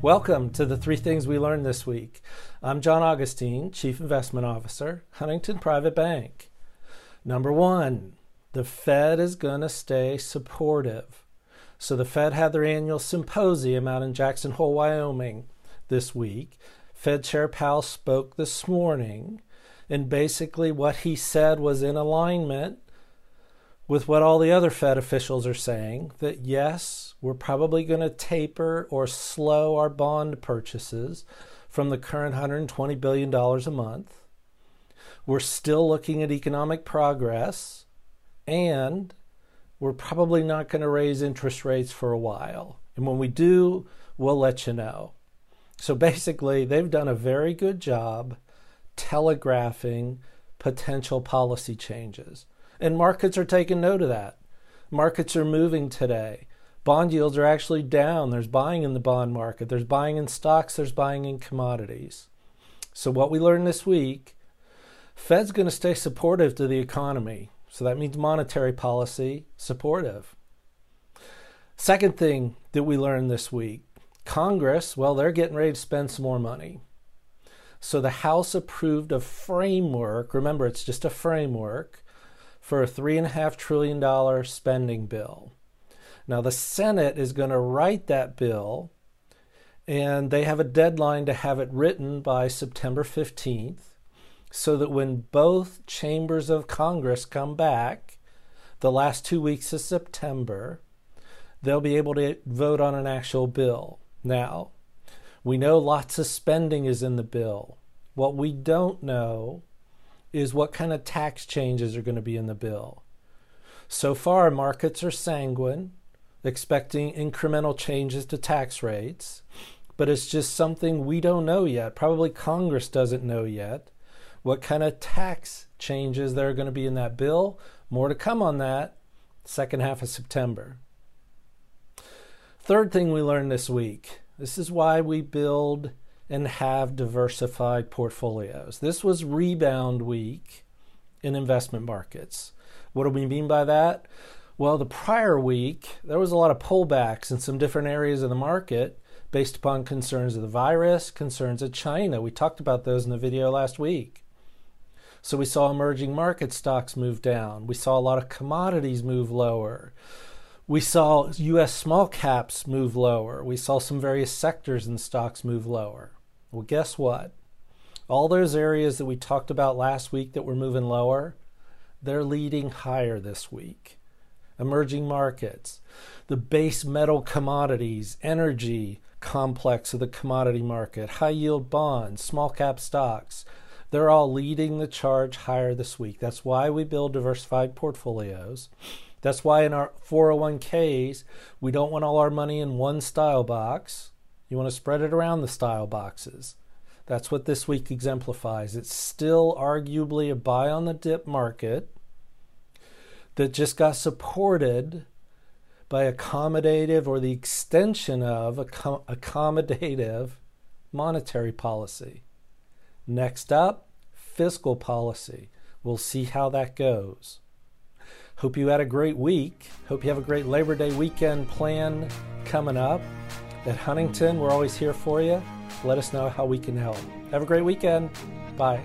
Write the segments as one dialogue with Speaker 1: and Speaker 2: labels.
Speaker 1: Welcome to the three things we learned this week. I'm John Augustine, Chief Investment Officer, Huntington Private Bank. Number one, the Fed is going to stay supportive. So the Fed had their annual symposium out in Jackson Hole, Wyoming this week. Fed Chair Powell spoke this morning, and basically what he said was in alignment with what all the other Fed officials are saying that yes, we're probably going to taper or slow our bond purchases from the current $120 billion a month. We're still looking at economic progress, and we're probably not going to raise interest rates for a while. And when we do, we'll let you know. So basically, they've done a very good job telegraphing potential policy changes. And markets are taking note of that. Markets are moving today. Bond yields are actually down. There's buying in the bond market, there's buying in stocks, there's buying in commodities. So, what we learned this week Fed's going to stay supportive to the economy. So, that means monetary policy supportive. Second thing that we learned this week Congress, well, they're getting ready to spend some more money. So the House approved a framework. Remember, it's just a framework for a $3.5 trillion spending bill. Now, the Senate is going to write that bill, and they have a deadline to have it written by September 15th, so that when both chambers of Congress come back, the last two weeks of September, they'll be able to vote on an actual bill. Now, we know lots of spending is in the bill. What we don't know is what kind of tax changes are going to be in the bill. So far, markets are sanguine, expecting incremental changes to tax rates, but it's just something we don't know yet. Probably Congress doesn't know yet what kind of tax changes there are going to be in that bill. More to come on that second half of September. Third thing we learned this week this is why we build and have diversified portfolios. This was rebound week in investment markets. What do we mean by that? Well, the prior week, there was a lot of pullbacks in some different areas of the market based upon concerns of the virus, concerns of China. We talked about those in the video last week. So we saw emerging market stocks move down. We saw a lot of commodities move lower. We saw US small caps move lower. We saw some various sectors and stocks move lower. Well, guess what? All those areas that we talked about last week that were moving lower, they're leading higher this week. Emerging markets, the base metal commodities, energy complex of the commodity market, high yield bonds, small cap stocks, they're all leading the charge higher this week. That's why we build diversified portfolios. That's why in our 401ks, we don't want all our money in one style box. You want to spread it around the style boxes. That's what this week exemplifies. It's still arguably a buy on the dip market that just got supported by accommodative or the extension of accommodative monetary policy. Next up, fiscal policy. We'll see how that goes. Hope you had a great week. Hope you have a great Labor Day weekend plan coming up. At Huntington, we're always here for you. Let us know how we can help. Have a great weekend. Bye.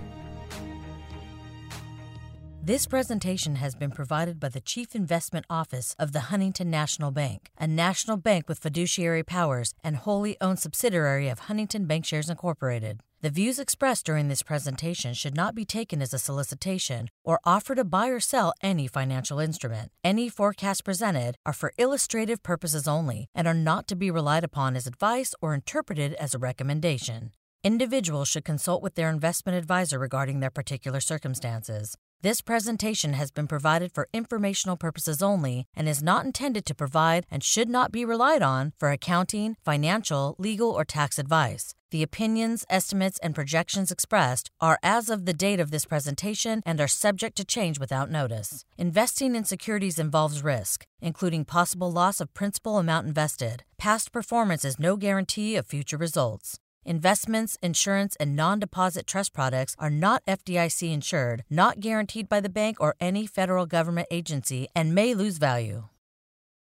Speaker 2: This presentation has been provided by the Chief Investment Office of the Huntington National Bank, a national bank with fiduciary powers and wholly owned subsidiary of Huntington Bankshares Incorporated. The views expressed during this presentation should not be taken as a solicitation or offer to buy or sell any financial instrument. Any forecasts presented are for illustrative purposes only and are not to be relied upon as advice or interpreted as a recommendation. Individuals should consult with their investment advisor regarding their particular circumstances. This presentation has been provided for informational purposes only and is not intended to provide and should not be relied on for accounting, financial, legal, or tax advice. The opinions, estimates, and projections expressed are as of the date of this presentation and are subject to change without notice. Investing in securities involves risk, including possible loss of principal amount invested. Past performance is no guarantee of future results. Investments, insurance, and non deposit trust products are not FDIC insured, not guaranteed by the bank or any federal government agency, and may lose value.